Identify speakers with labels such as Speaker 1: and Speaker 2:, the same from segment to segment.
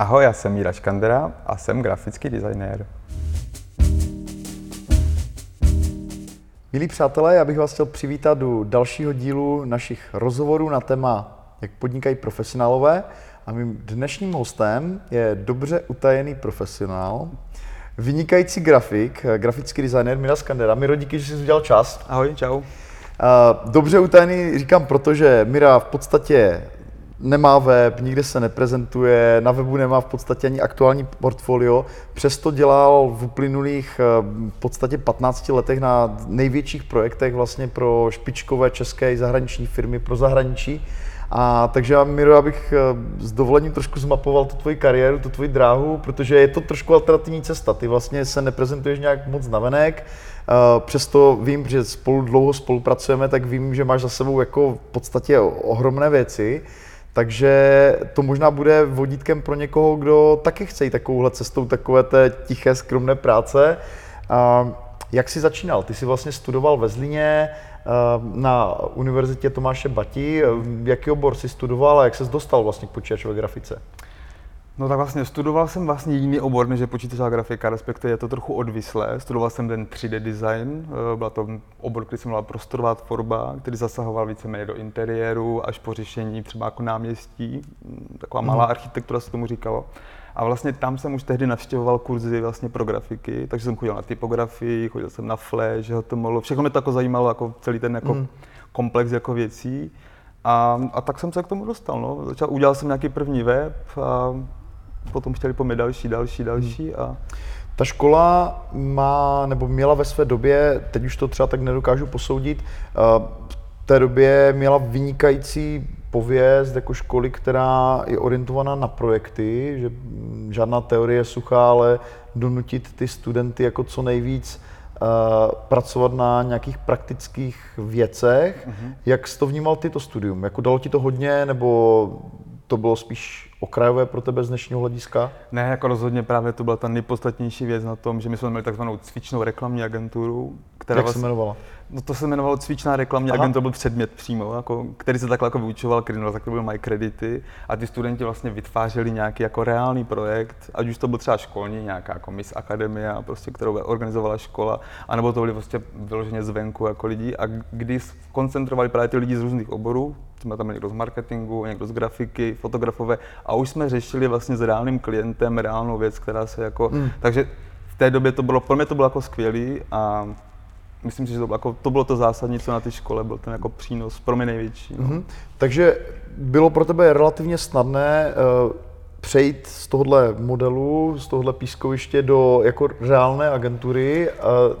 Speaker 1: Ahoj, já jsem Míra Škandera a jsem grafický designér.
Speaker 2: Milí přátelé, já bych vás chtěl přivítat do dalšího dílu našich rozhovorů na téma, jak podnikají profesionálové. A mým dnešním hostem je dobře utajený profesionál, vynikající grafik, grafický designer Mira Skandera. Miro, díky, že jsi udělal čas.
Speaker 1: Ahoj, čau.
Speaker 2: Dobře utajený říkám, protože Mira v podstatě nemá web, nikde se neprezentuje, na webu nemá v podstatě ani aktuální portfolio, přesto dělal v uplynulých eh, v podstatě 15 letech na největších projektech vlastně pro špičkové české i zahraniční firmy, pro zahraničí. A takže já, Miro, abych eh, s dovolením trošku zmapoval tu tvoji kariéru, tu tvoji dráhu, protože je to trošku alternativní cesta. Ty vlastně se neprezentuješ nějak moc navenek, eh, přesto vím, že spolu dlouho spolupracujeme, tak vím, že máš za sebou jako v podstatě ohromné věci. Takže to možná bude vodítkem pro někoho, kdo taky chce jít takovouhle cestou takové té tiché, skromné práce. Jak jsi začínal? Ty jsi vlastně studoval ve Zlíně na Univerzitě Tomáše Bati. Jaký obor jsi studoval a jak ses dostal vlastně k počítačové grafice?
Speaker 1: No tak vlastně studoval jsem vlastně jiný obor, než je počítačová grafika, respektive je to trochu odvislé. Studoval jsem ten 3D design, eh, byl to obor, který jsem měla prostorovat tvorba, který zasahoval víceméně do interiéru až po řešení třeba jako náměstí, hm, taková malá mm. architektura se tomu říkalo. A vlastně tam jsem už tehdy navštěvoval kurzy vlastně pro grafiky, takže jsem chodil na typografii, chodil jsem na Flash, HTML, všechno mě to jako zajímalo, jako celý ten jako mm. komplex jako věcí. A, a tak jsem se k tomu dostal. No. Začal, udělal jsem nějaký první web a potom chtěli po mě další, další, další a...
Speaker 2: Ta škola má, nebo měla ve své době, teď už to třeba tak nedokážu posoudit, eh, v té době měla vynikající pověst jako školy, která je orientovaná na projekty, že žádná teorie suchá, ale donutit ty studenty jako co nejvíc uh, pracovat na nějakých praktických věcech. Mm-hmm. Jak jsi to vnímal ty to studium? Jako dalo ti to hodně, nebo to bylo spíš okrajové pro tebe z dnešního hlediska?
Speaker 1: Ne, jako rozhodně právě to byla ta nejpodstatnější věc na tom, že my jsme měli takzvanou cvičnou reklamní agenturu,
Speaker 2: která Jak vlastně, se jmenovala?
Speaker 1: No to se jmenovalo cvičná reklamní Aha. agentura, byl předmět přímo, jako, který se takhle jako vyučoval, který tak to byl My Credity a ty studenti vlastně vytvářeli nějaký jako reálný projekt, ať už to byl třeba školní, nějaká jako Miss Akademia, prostě, kterou organizovala škola, anebo to byly prostě vyloženě zvenku jako lidi a když koncentrovali právě ty lidi z různých oborů, jsme tam někdo z marketingu, někdo z grafiky, fotografové a už jsme řešili vlastně s reálným klientem reálnou věc, která se jako, mm. takže v té době to bylo, pro mě to bylo jako skvělý a myslím si, že to bylo, jako, to bylo to zásadní, co na té škole byl ten jako přínos pro mě největší. No. Mm-hmm.
Speaker 2: Takže bylo pro tebe relativně snadné uh, přejít z tohohle modelu, z tohohle pískoviště do jako reálné agentury. Uh,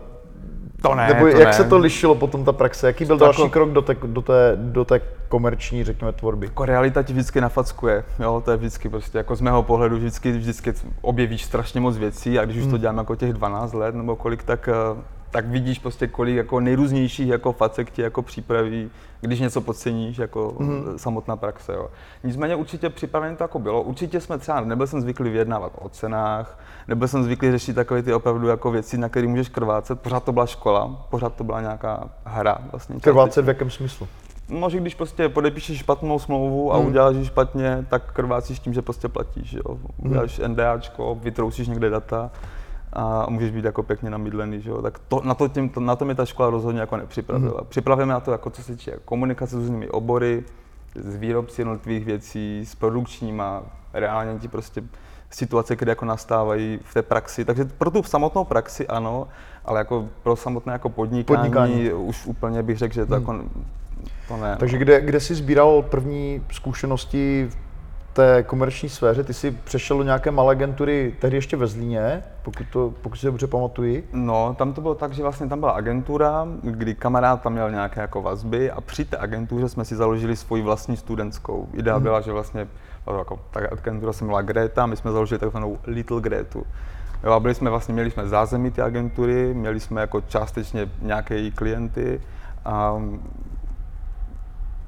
Speaker 1: to ne,
Speaker 2: Nebo
Speaker 1: to
Speaker 2: jak
Speaker 1: ne.
Speaker 2: se to lišilo potom ta praxe? Jaký byl to další jako... krok do té, do, té, do té komerční, řekněme, tvorby?
Speaker 1: Jako realita ti vždycky nafackuje, jo, to je vždycky prostě, jako z mého pohledu vždycky, vždycky objevíš strašně moc věcí a když už hmm. to dělám jako těch 12 let nebo kolik, tak eh, tak vidíš prostě kolik jako nejrůznějších jako facek ti jako připraví, když něco podceníš jako mm. samotná praxe. Jo. Nicméně určitě připravené to jako bylo. Určitě jsme třeba, nebyl jsem zvyklý vyjednávat o cenách, nebyl jsem zvyklý řešit takové ty opravdu jako věci, na které můžeš krvácet. Pořád to byla škola, pořád to byla nějaká hra. Vlastně,
Speaker 2: krvácet v jakém smyslu?
Speaker 1: No, že když prostě podepíšeš špatnou smlouvu a mm. uděláš ji špatně, tak krvácíš tím, že prostě platíš. Jo. Mhm. Uděláš mm. NDAčko, vytrousíš někde data a můžeš být jako pěkně namydlený, že jo? tak to, na, to tím, to, na to mi ta škola rozhodně jako nepřipravila. Mm. Připravujeme na to, jako co se týče komunikace s různými obory, s výrobci jednotlivých věcí, s produkčníma, reálně ti prostě situace, které jako nastávají v té praxi. Takže pro tu samotnou praxi ano, ale jako pro samotné jako podnikání, podnikání. už úplně bych řekl, že to mm. jako to ne.
Speaker 2: Takže no. kde, kde jsi sbíral první zkušenosti té komerční sféře, ty jsi přešel do nějaké malé agentury, tehdy ještě ve Zlíně, pokud, to, pokud si dobře pamatuji.
Speaker 1: No, tam to bylo tak, že vlastně tam byla agentura, kdy kamarád tam měl nějaké jako vazby a při té agentuře jsme si založili svoji vlastní studentskou. Idea hmm. byla, že vlastně jako, ta agentura se jmenovala Greta, my jsme založili takzvanou Little Gretu. Jo, a byli jsme vlastně, měli jsme zázemí ty agentury, měli jsme jako částečně nějaké její klienty a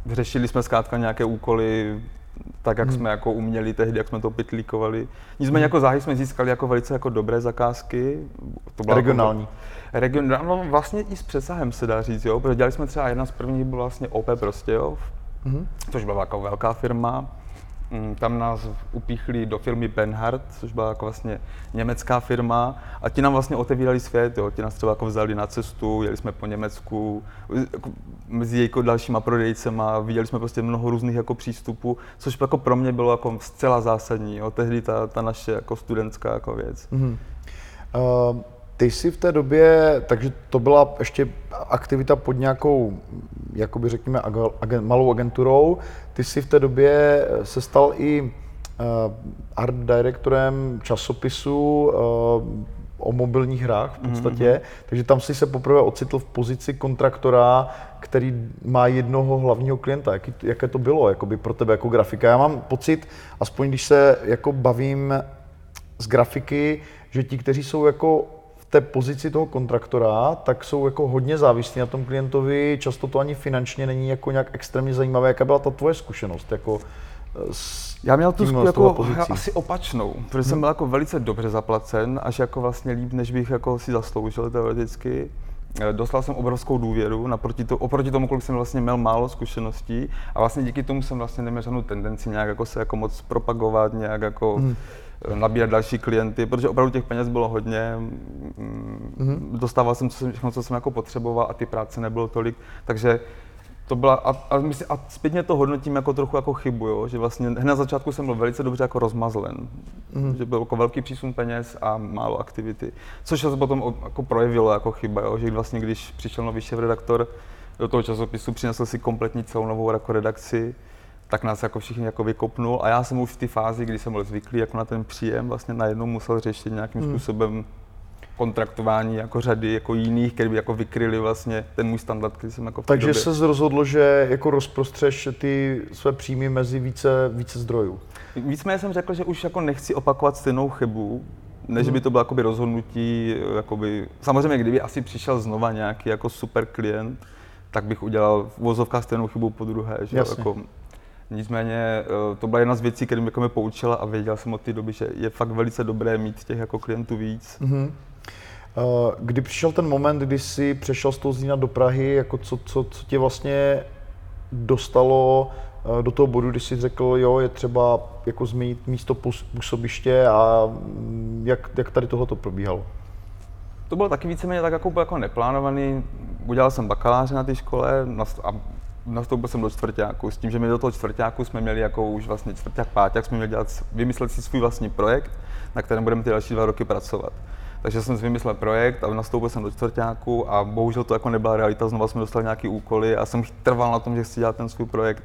Speaker 1: řešili jsme zkrátka nějaké úkoly tak, jak hmm. jsme jako uměli tehdy, jak jsme to pitlíkovali. Nicméně hmm. jako záhy jsme získali jako velice jako dobré zakázky.
Speaker 2: To byla regionální. Jako,
Speaker 1: regionální, no vlastně i s přesahem se dá říct, jo, protože dělali jsme třeba jedna z prvních byl vlastně OP prostě, jo, hmm. což byla jako velká firma. Mm, tam nás upíchli do firmy Benhard, což byla jako vlastně německá firma a ti nám vlastně otevírali svět, jo. ti nás třeba jako vzali na cestu, jeli jsme po Německu, jako mezi jako dalšíma prodejcema, viděli jsme prostě mnoho různých jako přístupů, což jako pro mě bylo jako zcela zásadní, jo. tehdy ta, ta naše jako studentská jako věc. Mm-hmm.
Speaker 2: Uh, ty jsi v té době, takže to byla ještě aktivita pod nějakou, jakoby řekněme, agen, malou agenturou. Ty jsi v té době se stal i uh, art directorem časopisu uh, o mobilních hrách v podstatě, mm-hmm. takže tam jsi se poprvé ocitl v pozici kontraktora, který má jednoho hlavního klienta. Jaký, jaké to bylo jakoby pro tebe jako grafika? Já mám pocit, aspoň když se jako bavím z grafiky, že ti, kteří jsou jako té pozici toho kontraktora, tak jsou jako hodně závislí na tom klientovi, často to ani finančně není jako nějak extrémně zajímavé. Jaká byla ta tvoje zkušenost jako
Speaker 1: eh, s Já měl tu jako asi opačnou, protože jsem hmm. byl jako velice dobře zaplacen, až jako vlastně líp, než bych jako si zasloužil teoreticky. Eh, dostal jsem obrovskou důvěru naproti to, oproti tomu, kolik jsem vlastně měl málo zkušeností a vlastně díky tomu jsem vlastně neměl žádnou tendenci nějak jako se jako moc propagovat, nějak jako hmm nabírat další klienty, protože opravdu těch peněz bylo hodně. Mm-hmm. Dostával jsem všechno, co jsem jako potřeboval a ty práce nebylo tolik, takže to byla, a, a, myslím, a zpětně to hodnotím jako trochu jako chybu, jo? že vlastně hned na začátku jsem byl velice dobře jako rozmazlen, mm-hmm. že byl jako velký přísun peněz a málo aktivity, což se potom jako projevilo jako chyba, jo? že vlastně když přišel nový šéf redaktor do toho časopisu, přinesl si kompletní celou novou jako redakci, tak nás jako všichni jako vykopnul a já jsem už v té fázi, kdy jsem byl zvyklý jako na ten příjem, vlastně najednou musel řešit nějakým hmm. způsobem kontraktování jako řady jako jiných, které by jako vykryli vlastně ten můj standard, který jsem jako v
Speaker 2: Takže
Speaker 1: se
Speaker 2: rozhodlo, že jako rozprostřeš ty své příjmy mezi více, více zdrojů.
Speaker 1: Víceméně jsem řekl, že už jako nechci opakovat stejnou chybu, než hmm. by to bylo jakoby rozhodnutí, jakoby, samozřejmě kdyby asi přišel znova nějaký jako super klient, tak bych udělal v vozovkách stejnou chybu po druhé, že Jasně. jako Nicméně eh, to byla jedna z věcí, které jako mě poučila a věděl jsem od té doby, že je fakt velice dobré mít těch jako klientů víc. Mm-hmm.
Speaker 2: Kdy přišel ten moment, kdy jsi přešel z toho Zlína do Prahy, jako co, co, co tě vlastně dostalo eh, do toho bodu, kdy jsi řekl, jo, je třeba jako změnit místo působiště a mm, jak, jak tady tohle to probíhalo?
Speaker 1: To bylo taky víceméně tak jako, jako neplánovaný. Udělal jsem bakaláře na té škole a nastoupil jsem do čtvrtáku, s tím, že my do toho čtvrtáku jsme měli jako už vlastně čtvrták, páták, jsme měli dělat, vymyslet si svůj vlastní projekt, na kterém budeme ty další dva roky pracovat. Takže jsem si vymyslel projekt a nastoupil jsem do čtvrtáku a bohužel to jako nebyla realita, znovu jsme dostali nějaké úkoly a jsem trval na tom, že chci dělat ten svůj projekt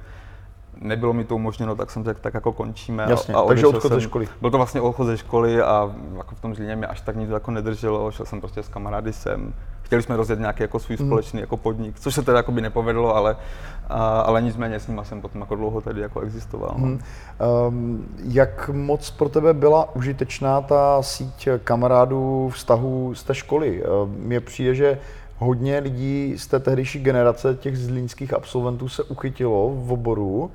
Speaker 1: nebylo mi to umožněno, tak jsem řekl, tak jako končíme.
Speaker 2: Jasně, a, takže odchod
Speaker 1: ze
Speaker 2: školy.
Speaker 1: Byl to vlastně odchod ze školy a jako v tom Zlíně mě až tak nic jako nedrželo, šel jsem prostě s kamarády sem. Chtěli jsme rozjet nějaký jako svůj mm. společný jako podnik, což se teda jako by nepovedlo, ale, a, ale nicméně s ním jsem potom jako dlouho tady jako existoval. Mm. Um,
Speaker 2: jak moc pro tebe byla užitečná ta síť kamarádů, vztahů z té školy? Mně přijde, že hodně lidí z té tehdejší generace těch zlínských absolventů se uchytilo v oboru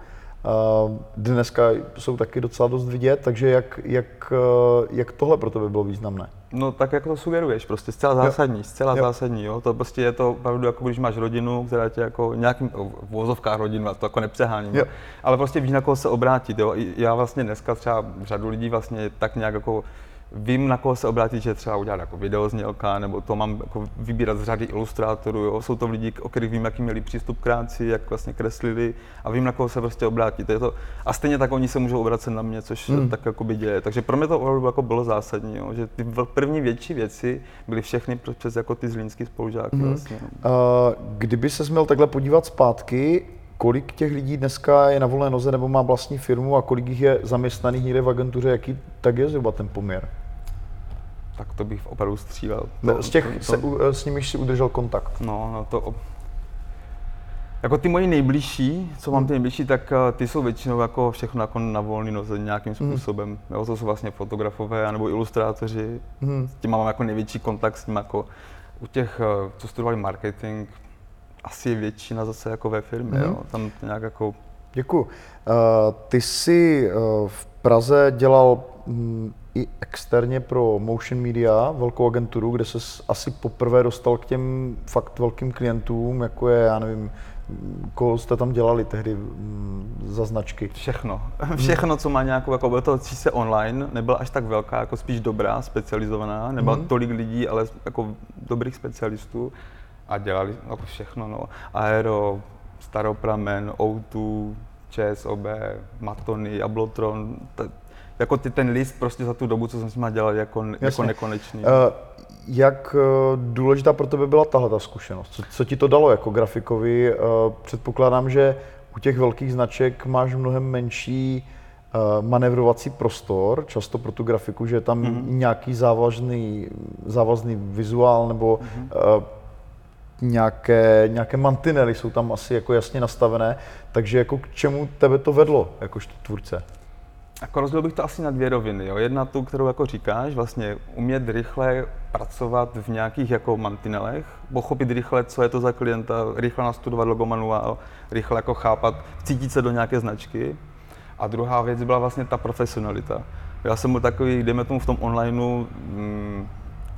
Speaker 2: Dneska jsou taky docela dost vidět, takže jak, jak, eh, jak tohle pro tebe bylo významné?
Speaker 1: No tak jako to sugeruješ, prostě zcela zásadní, jo. zcela jo. zásadní, jo. To prostě je to opravdu jako když máš rodinu, která tě jako nějakým, v vozovkách rodinu, a to jako nepřeháním, jo. ale prostě víš na koho se obrátit, jo. Já vlastně dneska třeba řadu lidí vlastně tak nějak jako vím, na koho se obrátit, že třeba udělat jako videoznělka, nebo to mám jako vybírat z řady ilustrátorů. Jo. Jsou to lidi, o kterých vím, jaký měli přístup k práci, jak vlastně kreslili a vím, na koho se prostě obrátit. Je to, a stejně tak oni se můžou obracet na mě, což hmm. tak jako by děje. Takže pro mě to opravdu jako bylo zásadní, jo. že ty první větší věci byly všechny přes jako ty zlínský spolužáky. Hmm. Vlastně.
Speaker 2: Uh, kdyby se měl takhle podívat zpátky, kolik těch lidí dneska je na volné noze nebo má vlastní firmu a kolik jich je zaměstnaných někde v agentuře, jaký tak je zhruba ten poměr?
Speaker 1: Tak to bych opravdu střílel.
Speaker 2: To, z těch, to, to, se, eh, s nimiž si udržel kontakt?
Speaker 1: No, no to, jako ty moji nejbližší, co mám ty nejbližší, tak eh, ty jsou většinou jako všechno jako na volný noze nějakým hmm. způsobem. Hmm. Jo, to jsou vlastně fotografové nebo ilustrátoři. Hmm. S tím mám jako největší kontakt s tím jako u těch, eh, co studovali marketing, asi je většina zase jako ve firmě, hmm. jo. Tam nějak jako...
Speaker 2: Děkuji. Uh, ty jsi uh, v Praze dělal hm, i externě pro Motion Media, velkou agenturu, kde se asi poprvé dostal k těm fakt velkým klientům, jako je, já nevím, koho jste tam dělali tehdy mm, za značky?
Speaker 1: Všechno. Všechno, co má nějakou, jako bylo to se online, nebyla až tak velká, jako spíš dobrá, specializovaná, nebyla mm. tolik lidí, ale jako dobrých specialistů a dělali jako všechno, no. Aero, Staropramen, O2, ČSOB, Matony, Jablotron, t- jako ty, ten list prostě za tu dobu, co jsem s nimi dělal, jako, jako nekonečný. Uh,
Speaker 2: jak uh, důležitá pro tebe byla tahle ta zkušenost? Co, co ti to dalo jako grafikovi? Uh, předpokládám, že u těch velkých značek máš mnohem menší uh, manevrovací prostor, často pro tu grafiku, že je tam mm-hmm. nějaký závazný, závazný vizuál nebo mm-hmm. uh, nějaké, nějaké mantinely jsou tam asi jako jasně nastavené, takže jako k čemu tebe to vedlo, jakožto tvůrce?
Speaker 1: Jako rozdělil bych to asi na dvě roviny. Jo. Jedna tu, kterou jako říkáš, vlastně umět rychle pracovat v nějakých jako mantinelech, pochopit rychle, co je to za klienta, rychle nastudovat logo manuál, rychle jako chápat, cítit se do nějaké značky. A druhá věc byla vlastně ta profesionalita. Já jsem byl takový, dejme tomu v tom onlineu, mm,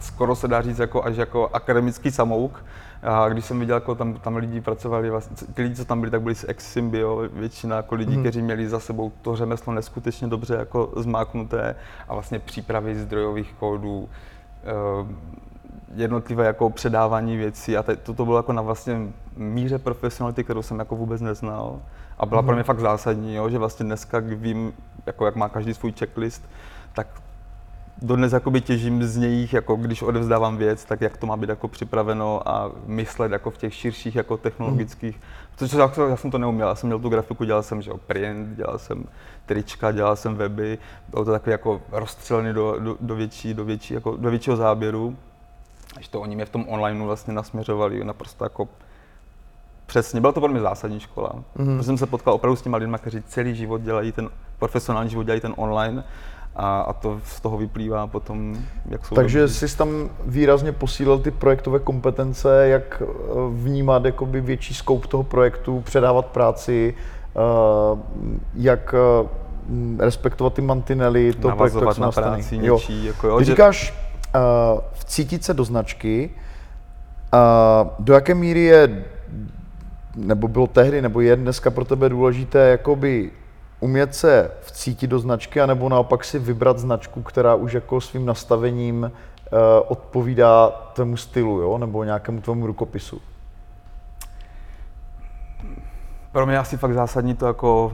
Speaker 1: skoro se dá říct jako až jako akademický samouk, a když jsem viděl, jako tam, tam lidi pracovali, vlastně, ty lidi, co tam byli, tak byli z ex většina jako lidí, mm. kteří měli za sebou to řemeslo neskutečně dobře jako zmáknuté a vlastně přípravy zdrojových kódů, uh, jednotlivé jako předávání věcí a te, to bylo jako na vlastně míře profesionality, kterou jsem jako vůbec neznal a byla mm. pro mě fakt zásadní, jo, že vlastně dneska vím, jako jak má každý svůj checklist, tak dodnes jakoby těžím z něj, jako když odevzdávám věc, tak jak to má být jako připraveno a myslet jako v těch širších jako technologických, hmm. protože já, já jsem to neuměl, já jsem měl tu grafiku, dělal jsem že jo, print, dělal jsem trička, dělal jsem weby, bylo to takové jako rozstřelené do, do, do, větší, do, větší, jako, do většího záběru, až to oni mě v tom online vlastně nasměřovali naprosto jako Přesně, byla to velmi zásadní škola. Mm-hmm. Protože jsem se potkal opravdu s těma lidmi, kteří celý život dělají ten profesionální život, dělají ten online a, a to z toho vyplývá potom, jak jsou
Speaker 2: Takže dobří. jsi tam výrazně posílil ty projektové kompetence, jak eh, vnímat jakoby větší scope toho projektu, předávat práci, uh, jak uh, respektovat ty mantinely projektu,
Speaker 1: jak na práci něčí, jako jo,
Speaker 2: Ty že... říkáš, uh, vcítit se do značky, uh, do jaké míry je, nebo bylo tehdy, nebo je dneska pro tebe důležité, jakoby umět se vcítit do značky, anebo naopak si vybrat značku, která už jako svým nastavením uh, odpovídá tvému stylu, jo? nebo nějakému tvému rukopisu?
Speaker 1: Pro mě asi fakt zásadní to jako,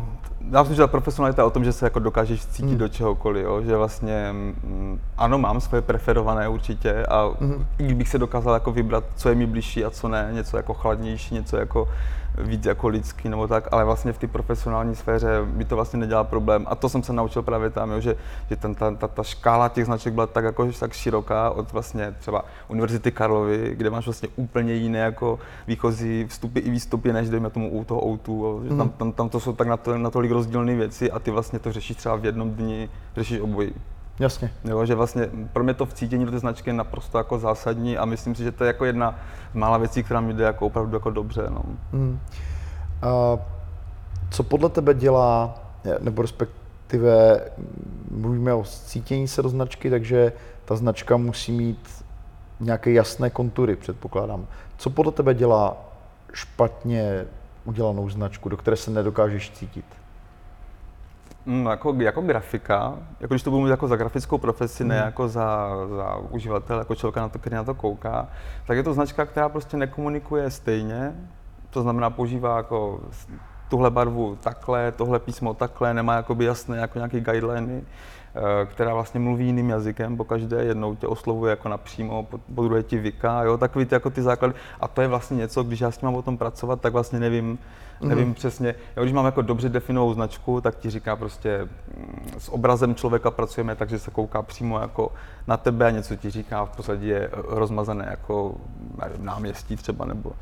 Speaker 1: já myslím, že ta profesionalita je o tom, že se jako dokážeš cítit hmm. do čehokoliv, jo? že vlastně mm, ano, mám svoje preferované určitě a hmm. i kdybych se dokázal jako vybrat, co je mi blížší a co ne, něco jako chladnější, něco jako víc jako lidský nebo tak, ale vlastně v té profesionální sféře by to vlastně nedělá problém. A to jsem se naučil právě tam, jo, že, že ten, ta, ta, ta, škála těch značek byla tak, jako, tak široká od vlastně třeba Univerzity Karlovy, kde máš vlastně úplně jiné jako výchozí vstupy i výstupy, než dejme tomu u toho O2, že tam, mhm. tam, tam, to jsou tak natolik rozdílné věci a ty vlastně to řešíš třeba v jednom dni, řešíš obojí.
Speaker 2: Jasně.
Speaker 1: Jo, že vlastně pro mě to vcítění do té značky je naprosto jako zásadní a myslím si, že to je jako jedna z mála věcí, která mi jde jako opravdu jako dobře. No. Mm.
Speaker 2: A co podle tebe dělá, nebo respektive mluvíme o cítění se do značky, takže ta značka musí mít nějaké jasné kontury, předpokládám. Co podle tebe dělá špatně udělanou značku, do které se nedokážeš cítit?
Speaker 1: Mm, jako, jako grafika, jako když to budu mít jako za grafickou profesi, mm. ne jako za, za uživatel, jako člověka, na to, který na to kouká, tak je to značka, která prostě nekomunikuje stejně, to znamená používá jako tuhle barvu takhle, tohle písmo takhle, nemá jakoby jasné jako nějaké guideliny, která vlastně mluví jiným jazykem po každé, jednou tě oslovuje jako napřímo, po, po druhé ti vyká, jo, takový ty, jako ty základy. A to je vlastně něco, když já s tím mám o tom pracovat, tak vlastně nevím, nevím mm. přesně. Jo, když mám jako dobře definovanou značku, tak ti říká prostě mm, s obrazem člověka pracujeme, takže se kouká přímo jako na tebe a něco ti říká, v podstatě je rozmazané jako náměstí třeba nebo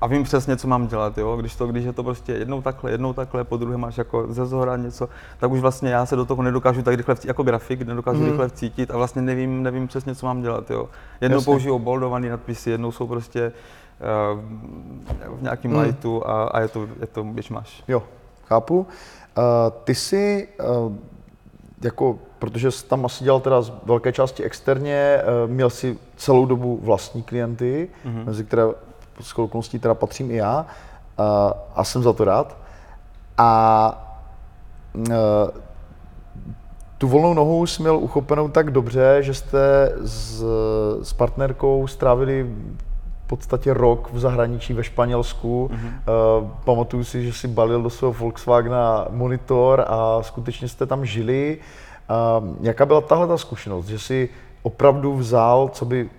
Speaker 1: a vím přesně, co mám dělat, jo? Když, to, když je to prostě jednou takhle, jednou takhle, po druhé máš jako ze zhora něco, tak už vlastně já se do toho nedokážu tak rychle vcítit, jako grafik, nedokážu hmm. rychle vcítit a vlastně nevím, nevím přesně, co mám dělat, jo? Jednou Jasně. použiju boldovaný nadpisy, jednou jsou prostě uh, v nějakém hmm. lightu a, a je to, je to máš.
Speaker 2: Jo, chápu. Uh, ty jsi uh, jako protože jsi tam asi dělal teda z velké části externě, měl si celou dobu vlastní klienty, mm-hmm. mezi které s okolností teda patřím i já a, a jsem za to rád. A e, tu volnou nohu jsi měl uchopenou tak dobře, že jste s, s partnerkou strávili v podstatě rok v zahraničí ve Španělsku. Mm-hmm. Uh, pamatuju si, že si balil do svého Volkswagena monitor a skutečně jste tam žili. Uh, jaká byla tahle ta zkušenost, že si opravdu vzal, co by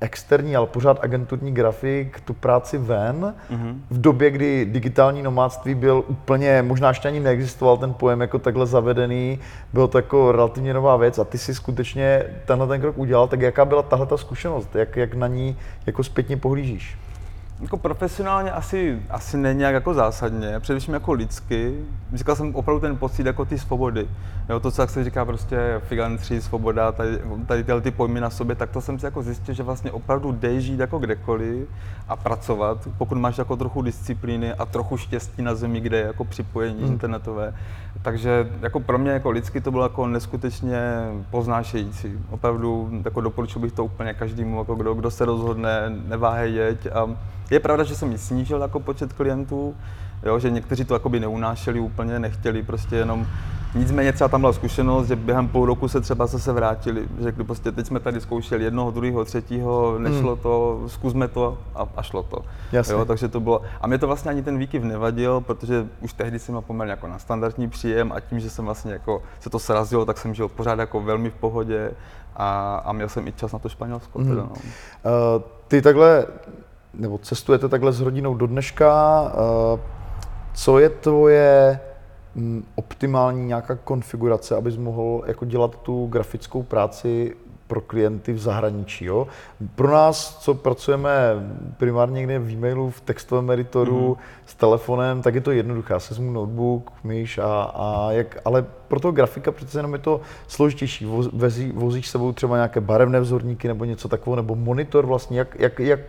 Speaker 2: externí, ale pořád agenturní grafik, tu práci ven, mm-hmm. v době, kdy digitální nomádství byl úplně, možná ještě ani neexistoval ten pojem jako takhle zavedený, bylo to jako relativně nová věc a ty si skutečně tenhle ten krok udělal, tak jaká byla tahle ta zkušenost, jak, jak na ní jako zpětně pohlížíš?
Speaker 1: Jako profesionálně asi, asi není nějak jako zásadně, především jako lidsky. Říkal jsem opravdu ten pocit jako ty svobody. Jo, to, co jak se říká prostě filantří, svoboda, tady, tady tyhle ty pojmy na sobě, tak to jsem si jako zjistil, že vlastně opravdu jde žít jako kdekoliv a pracovat, pokud máš jako trochu disciplíny a trochu štěstí na zemi, kde je jako připojení hmm. internetové. Takže jako pro mě jako lidsky to bylo jako neskutečně poznášející. Opravdu jako doporučil bych to úplně každému, jako kdo, kdo se rozhodne, neváhej jeď a je pravda, že jsem ji snížil jako počet klientů, jo, že někteří to jakoby neunášeli úplně, nechtěli prostě jenom Nicméně třeba tam byla zkušenost, že během půl roku se třeba zase vrátili. Řekli prostě, teď jsme tady zkoušeli jednoho, druhého, třetího, nešlo hmm. to, zkusme to a, a šlo to.
Speaker 2: Jasně. Jo,
Speaker 1: takže to bylo. A mě to vlastně ani ten výkyv nevadil, protože už tehdy jsem měl poměrně jako na standardní příjem a tím, že jsem vlastně jako se to srazilo, tak jsem žil pořád jako velmi v pohodě a, a měl jsem i čas na to Španělsko. Hmm. Teda, no.
Speaker 2: uh, ty takhle nebo cestujete takhle s rodinou do dneška. Eh, co je tvoje mm, optimální nějaká konfigurace, abys mohl jako dělat tu grafickou práci pro klienty v zahraničí. Jo? Pro nás, co pracujeme primárně někde v e-mailu, v textovém editoru, mm. s telefonem, tak je to jednoduché. Já se notebook, myš a, a jak, ale pro toho grafika přece jenom je to složitější. Vozí, vozíš sebou třeba nějaké barevné vzorníky nebo něco takového, nebo monitor vlastně, jak, jak, jak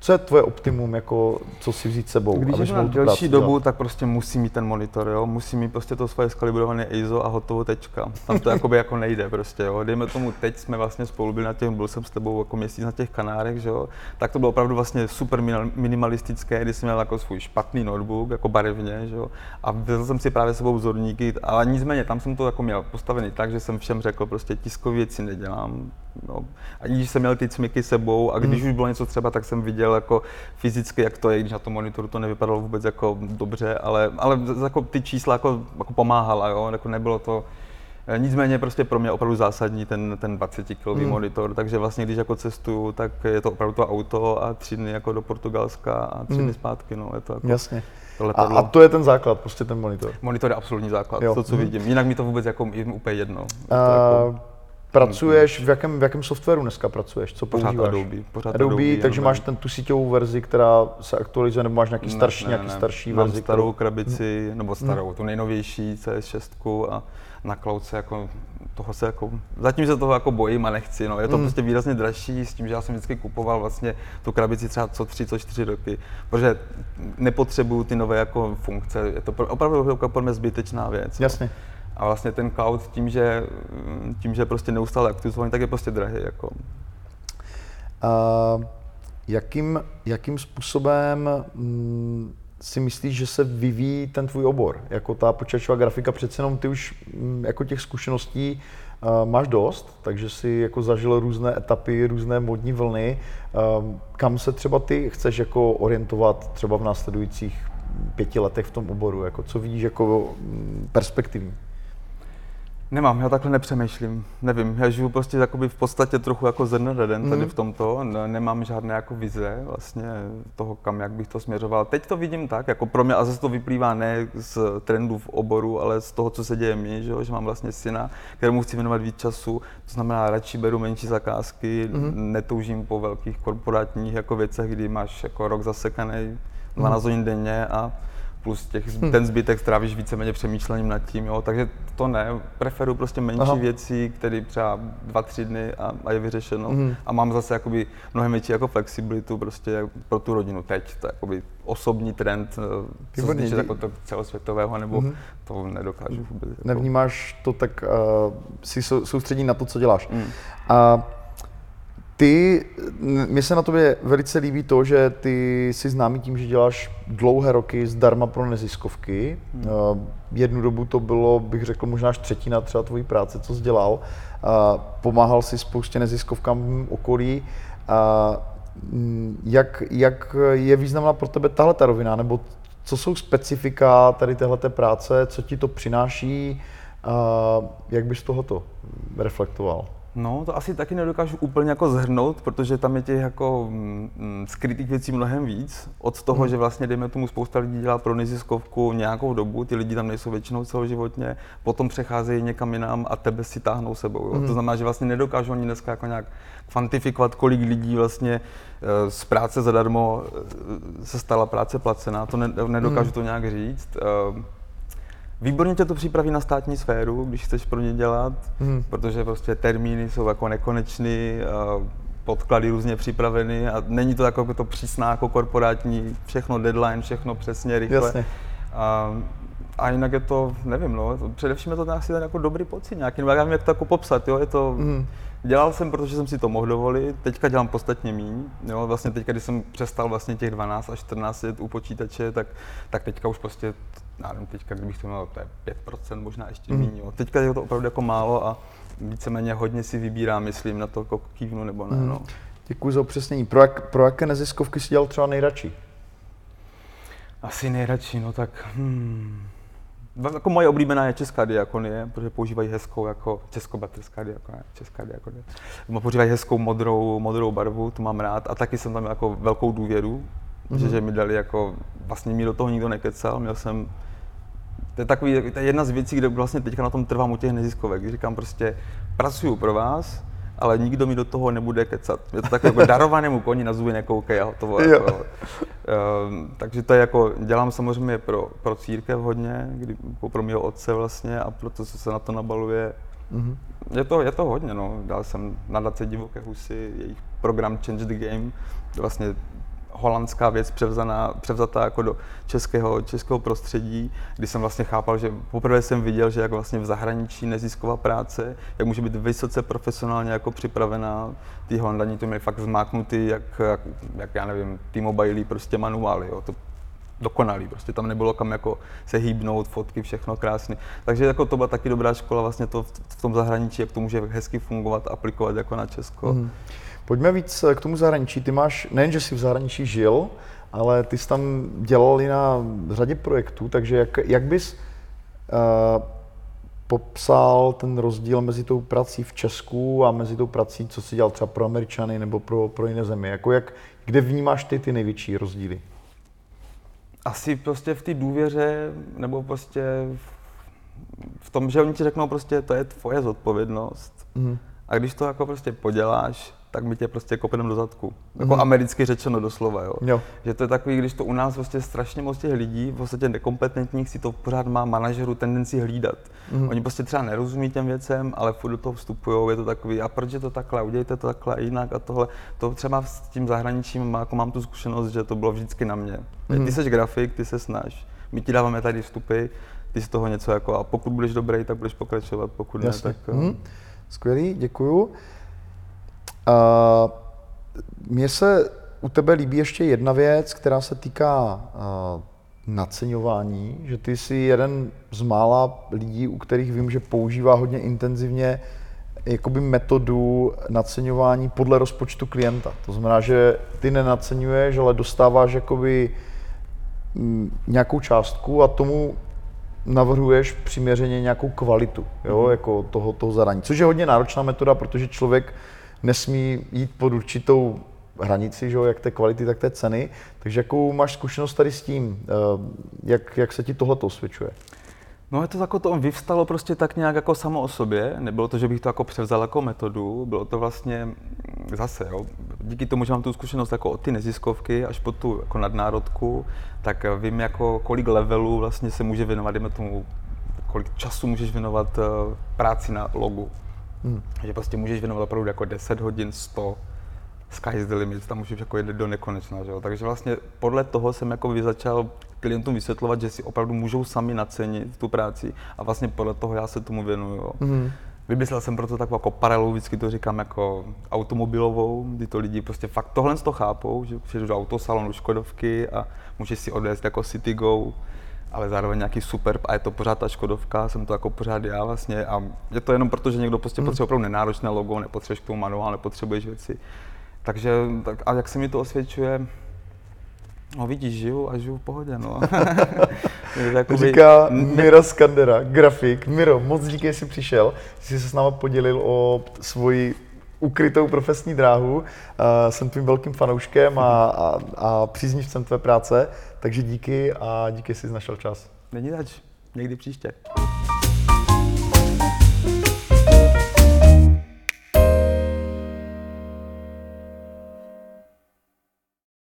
Speaker 2: co je tvoje optimum, jako, co si vzít sebou?
Speaker 1: Když mám delší dobu, dělat? tak prostě musí mít ten monitor, jo? musí mít prostě to svoje skalibrované ISO a hotovo tečka. Tam to jakoby jako nejde prostě, jo? Dejme tomu, teď jsme vlastně spolu byli na těch, byl jsem s tebou jako měsíc na těch Kanárech, že jo? tak to bylo opravdu vlastně super minimalistické, kdy jsem měl jako svůj špatný notebook, jako barevně, že jo? a vezl jsem si právě sebou vzorníky, ale nicméně tam jsem to jako měl postavený tak, že jsem všem řekl, prostě tiskové věci nedělám, No. A když jsem měl ty cmiky sebou a když hmm. už bylo něco třeba, tak jsem viděl jako fyzicky, jak to je, když na tom monitoru to nevypadalo vůbec jako dobře, ale, ale jako ty čísla jako, jako pomáhala, jo? Jako nebylo to, eh, Nicméně prostě pro mě opravdu zásadní ten, ten 20 kilový hmm. monitor, takže vlastně když jako cestuju, tak je to opravdu to auto a tři dny jako do Portugalska a tři dny hmm. zpátky, no, je to jako
Speaker 2: Jasně. A, a to je ten základ, prostě ten monitor.
Speaker 1: Monitor je absolutní základ, jo. to, co hmm. vidím. Jinak mi to vůbec jako úplně jedno.
Speaker 2: A, jako... Pracuješ, v jakém, v jakém softwaru dneska pracuješ? Co
Speaker 1: pořád
Speaker 2: používáš?
Speaker 1: Adobe. Pořád
Speaker 2: Adobe, Adobe takže máš ten tu síťovou verzi, která se aktualizuje, nebo máš nějaký starší, ne, ne, nějaký starší
Speaker 1: Mám
Speaker 2: verzi?
Speaker 1: starou kterou... krabici, nebo starou, hmm. tu nejnovější CS6 a na cloudce jako toho se jako, zatím se toho jako bojím a nechci, no. Je to hmm. prostě výrazně dražší s tím, že já jsem vždycky kupoval vlastně tu krabici třeba co tři, co čtyři roky, protože nepotřebuju ty nové jako funkce, je to opravdu jako pro mě zbytečná věc.
Speaker 2: Jasně.
Speaker 1: No. A vlastně ten cloud tím, že, tím, že prostě neustále aktualizovaný, tak je prostě drahý. Jako.
Speaker 2: Uh, jakým, jakým způsobem mm, si myslíš, že se vyvíjí ten tvůj obor? Jako ta počítačová grafika, přece jenom ty už mm, jako těch zkušeností uh, máš dost, takže si jako zažil různé etapy, různé modní vlny. Uh, kam se třeba ty chceš jako orientovat třeba v následujících pěti letech v tom oboru? Jako co vidíš jako mm, perspektivní?
Speaker 1: Nemám, já takhle nepřemýšlím, nevím, já žiju prostě jakoby v podstatě trochu jako ze dne den tady mm. v tomto, ne, nemám žádné jako vize vlastně toho, kam jak bych to směřoval. Teď to vidím tak, jako pro mě, a zase to vyplývá ne z trendů v oboru, ale z toho, co se děje mi, že, že mám vlastně syna, kterému chci věnovat víc času, to znamená, radši beru menší zakázky, mm. netoužím po velkých korporátních jako věcech, kdy máš jako rok zasekaný 12 mm. hodin denně a plus těch, hmm. ten zbytek strávíš víceméně přemýšlením nad tím, jo, takže to ne, preferuji prostě menší Aha. věci, které třeba dva, tři dny a, a je vyřešeno hmm. a mám zase jakoby mnohem větší jako flexibilitu prostě pro tu rodinu teď, to je jakoby osobní trend, eh, co se týče jako to celosvětového, nebo hmm. to nedokážu vůbec. Jako...
Speaker 2: Nevnímáš to tak, uh, si soustředí na to, co děláš. Hmm. A ty, mně se na tobě velice líbí to, že ty jsi známý tím, že děláš dlouhé roky zdarma pro neziskovky. Hmm. Eh, jednu dobu to bylo, bych řekl, možná až třetina třeba tvojí práce, co jsi dělal. Pomáhal si spoustě neziskovkám v okolí. Mm, jak, jak je významná pro tebe tahle ta rovina, nebo co jsou specifika tady téhleté práce, co ti to přináší, jak bys tohoto reflektoval?
Speaker 1: No, to asi taky nedokážu úplně jako zhrnout, protože tam je těch jako mm, skrytých věcí mnohem víc. Od toho, hmm. že vlastně, dejme tomu, spousta lidí dělá pro neziskovku nějakou dobu, ty lidi tam nejsou většinou celoživotně, potom přecházejí někam jinam a tebe si táhnou sebou. Jo? Hmm. To znamená, že vlastně nedokážu ani dneska jako nějak kvantifikovat, kolik lidí vlastně eh, z práce zadarmo eh, se stala práce placená, to nedokážu hmm. to nějak říct. Výborně tě to připraví na státní sféru, když chceš pro ně dělat, hmm. protože prostě termíny jsou jako nekonečný, podklady různě připraveny a není to takové to přísná jako korporátní, všechno deadline, všechno přesně, rychle. Jasně. A, a jinak je to, nevím, no, především je to asi ten jako dobrý pocit nějaký, nebo já nevím, jak to jako popsat, jo, je to, hmm. Dělal jsem, protože jsem si to mohl dovolit, teďka dělám podstatně míň. Jo, vlastně teďka, když jsem přestal vlastně těch 12 až 14 let u počítače, tak, tak teďka už prostě, já nevím, teďka, kdybych to měl, to je 5%, možná ještě mm. méně. Teďka je to opravdu jako málo a víceméně hodně si vybírám, myslím, na to, jako kývnu nebo ne. Mm. No.
Speaker 2: Děkuji za upřesnění. Pro, jak, pro jaké neziskovky si dělal třeba nejradši?
Speaker 1: Asi nejradši, no tak hmm. Jako moje oblíbená je česká diakonie, protože používají hezkou jako českobaterská diakonie, česká diakonie. Používají hezkou modrou, modrou barvu, to mám rád a taky jsem tam jako velkou důvěru, mm-hmm. že, že mi dali jako, vlastně mi do toho nikdo nekecal, měl jsem to je, takový, to je jedna z věcí, kde vlastně teďka na tom trvám u těch neziskovek, když říkám prostě, pracuju pro vás, ale nikdo mi do toho nebude kecat. Je to tak jako darovanému koni na zuby nekoukej a hotovo. Jako, uh, takže to je jako, dělám samozřejmě pro, pro církev hodně, kdy, pro mého otce vlastně a proto se na to nabaluje. Mm-hmm. Je, to, je to hodně, no. Dal jsem na 20 divoké husy, jejich program Change the Game, vlastně holandská věc převzaná, převzatá jako do českého, českého prostředí, kdy jsem vlastně chápal, že poprvé jsem viděl, že jak vlastně v zahraničí nezisková práce, jak může být vysoce profesionálně jako připravená. Ty Holandani to měli fakt zmáknutý, jak, jak, jak já nevím, T-Mobile prostě manuály, jo. To dokonalý, prostě tam nebylo kam jako se hýbnout, fotky, všechno krásně. Takže jako to byla taky dobrá škola vlastně to v, v tom zahraničí, jak to může hezky fungovat, aplikovat jako na Česko. Mm.
Speaker 2: Pojďme víc k tomu zahraničí. Ty máš, nejen, že jsi v zahraničí žil, ale ty jsi tam dělal i na řadě projektů, takže jak, jak bys uh, popsal ten rozdíl mezi tou prací v Česku a mezi tou prací, co jsi dělal třeba pro Američany nebo pro, pro jiné země? Jako jak, kde vnímáš ty ty největší rozdíly?
Speaker 1: Asi prostě v té důvěře, nebo prostě v tom, že oni ti řeknou prostě, to je tvoje zodpovědnost. Mm. A když to jako prostě poděláš, tak my tě prostě kopneme do zadku. Jako mm. americky řečeno doslova, jo. jo. Že to je takový, když to u nás vlastně strašně moc těch lidí, v podstatě nekompetentních, si to pořád má manažerů tendenci hlídat. Mm. Oni prostě třeba nerozumí těm věcem, ale furt do toho vstupují, je to takový, a proč je to takhle, udějte to takhle jinak a tohle. To třeba s tím zahraničím, jako mám tu zkušenost, že to bylo vždycky na mě. Mm. Ty jsi grafik, ty se snaž, my ti dáváme tady vstupy, ty z toho něco jako, a pokud budeš dobrý, tak budeš pokračovat, pokud Jasně. ne, tak... Mm.
Speaker 2: Skvělý, děkuju. Uh, mně se u tebe líbí ještě jedna věc, která se týká uh, naceňování, že ty jsi jeden z mála lidí, u kterých vím, že používá hodně intenzivně jakoby metodu naceňování podle rozpočtu klienta. To znamená, že ty nenaceňuješ, ale dostáváš jakoby mm, nějakou částku a tomu navrhuješ přiměřeně nějakou kvalitu jo, mm. jako toho, toho zadání. Což je hodně náročná metoda, protože člověk nesmí jít pod určitou hranici, že, jak té kvality, tak té ceny. Takže jakou máš zkušenost tady s tím? Eh, jak, jak se ti tohle osvědčuje?
Speaker 1: No je to jako to vyvstalo prostě tak nějak jako samo o sobě, nebylo to, že bych to jako převzal jako metodu, bylo to vlastně zase, jo, díky tomu, že mám tu zkušenost jako od ty neziskovky až po tu jako nadnárodku, tak vím jako kolik levelů vlastně se může věnovat, dejme tomu, kolik času můžeš věnovat uh, práci na logu. Hmm. Že prostě můžeš věnovat opravdu jako 10 hodin, 100, sky is the limit, tam můžeš jako jít do nekonečna, že jo? Takže vlastně podle toho jsem jako začal klientům vysvětlovat, že si opravdu můžou sami nacenit tu práci a vlastně podle toho já se tomu věnuju. Mm. Vymyslel jsem proto takovou jako paralelu, vždycky to říkám jako automobilovou, kdy to lidi prostě fakt tohle to chápou, že přijdou do autosalonu Škodovky a můžeš si odvést jako Go, ale zároveň nějaký super a je to pořád ta Škodovka, jsem to jako pořád já vlastně a je to jenom proto, že někdo prostě mm. potřebuje opravdu nenáročné logo, nepotřebuješ k tomu manuál, nepotřebuješ věci. Takže tak, a jak se mi to osvědčuje, No vidíš, žiju a žiju v pohodě, no.
Speaker 2: Jakoby... Říká Miro Skandera, grafik. Miro, moc díky, že jsi přišel, jsi se s námi podělil o svoji ukrytou profesní dráhu. Uh, jsem tvým velkým fanouškem a, a, a příznivcem tvé práce, takže díky a díky, že jsi našel čas.
Speaker 1: Není zač, někdy příště.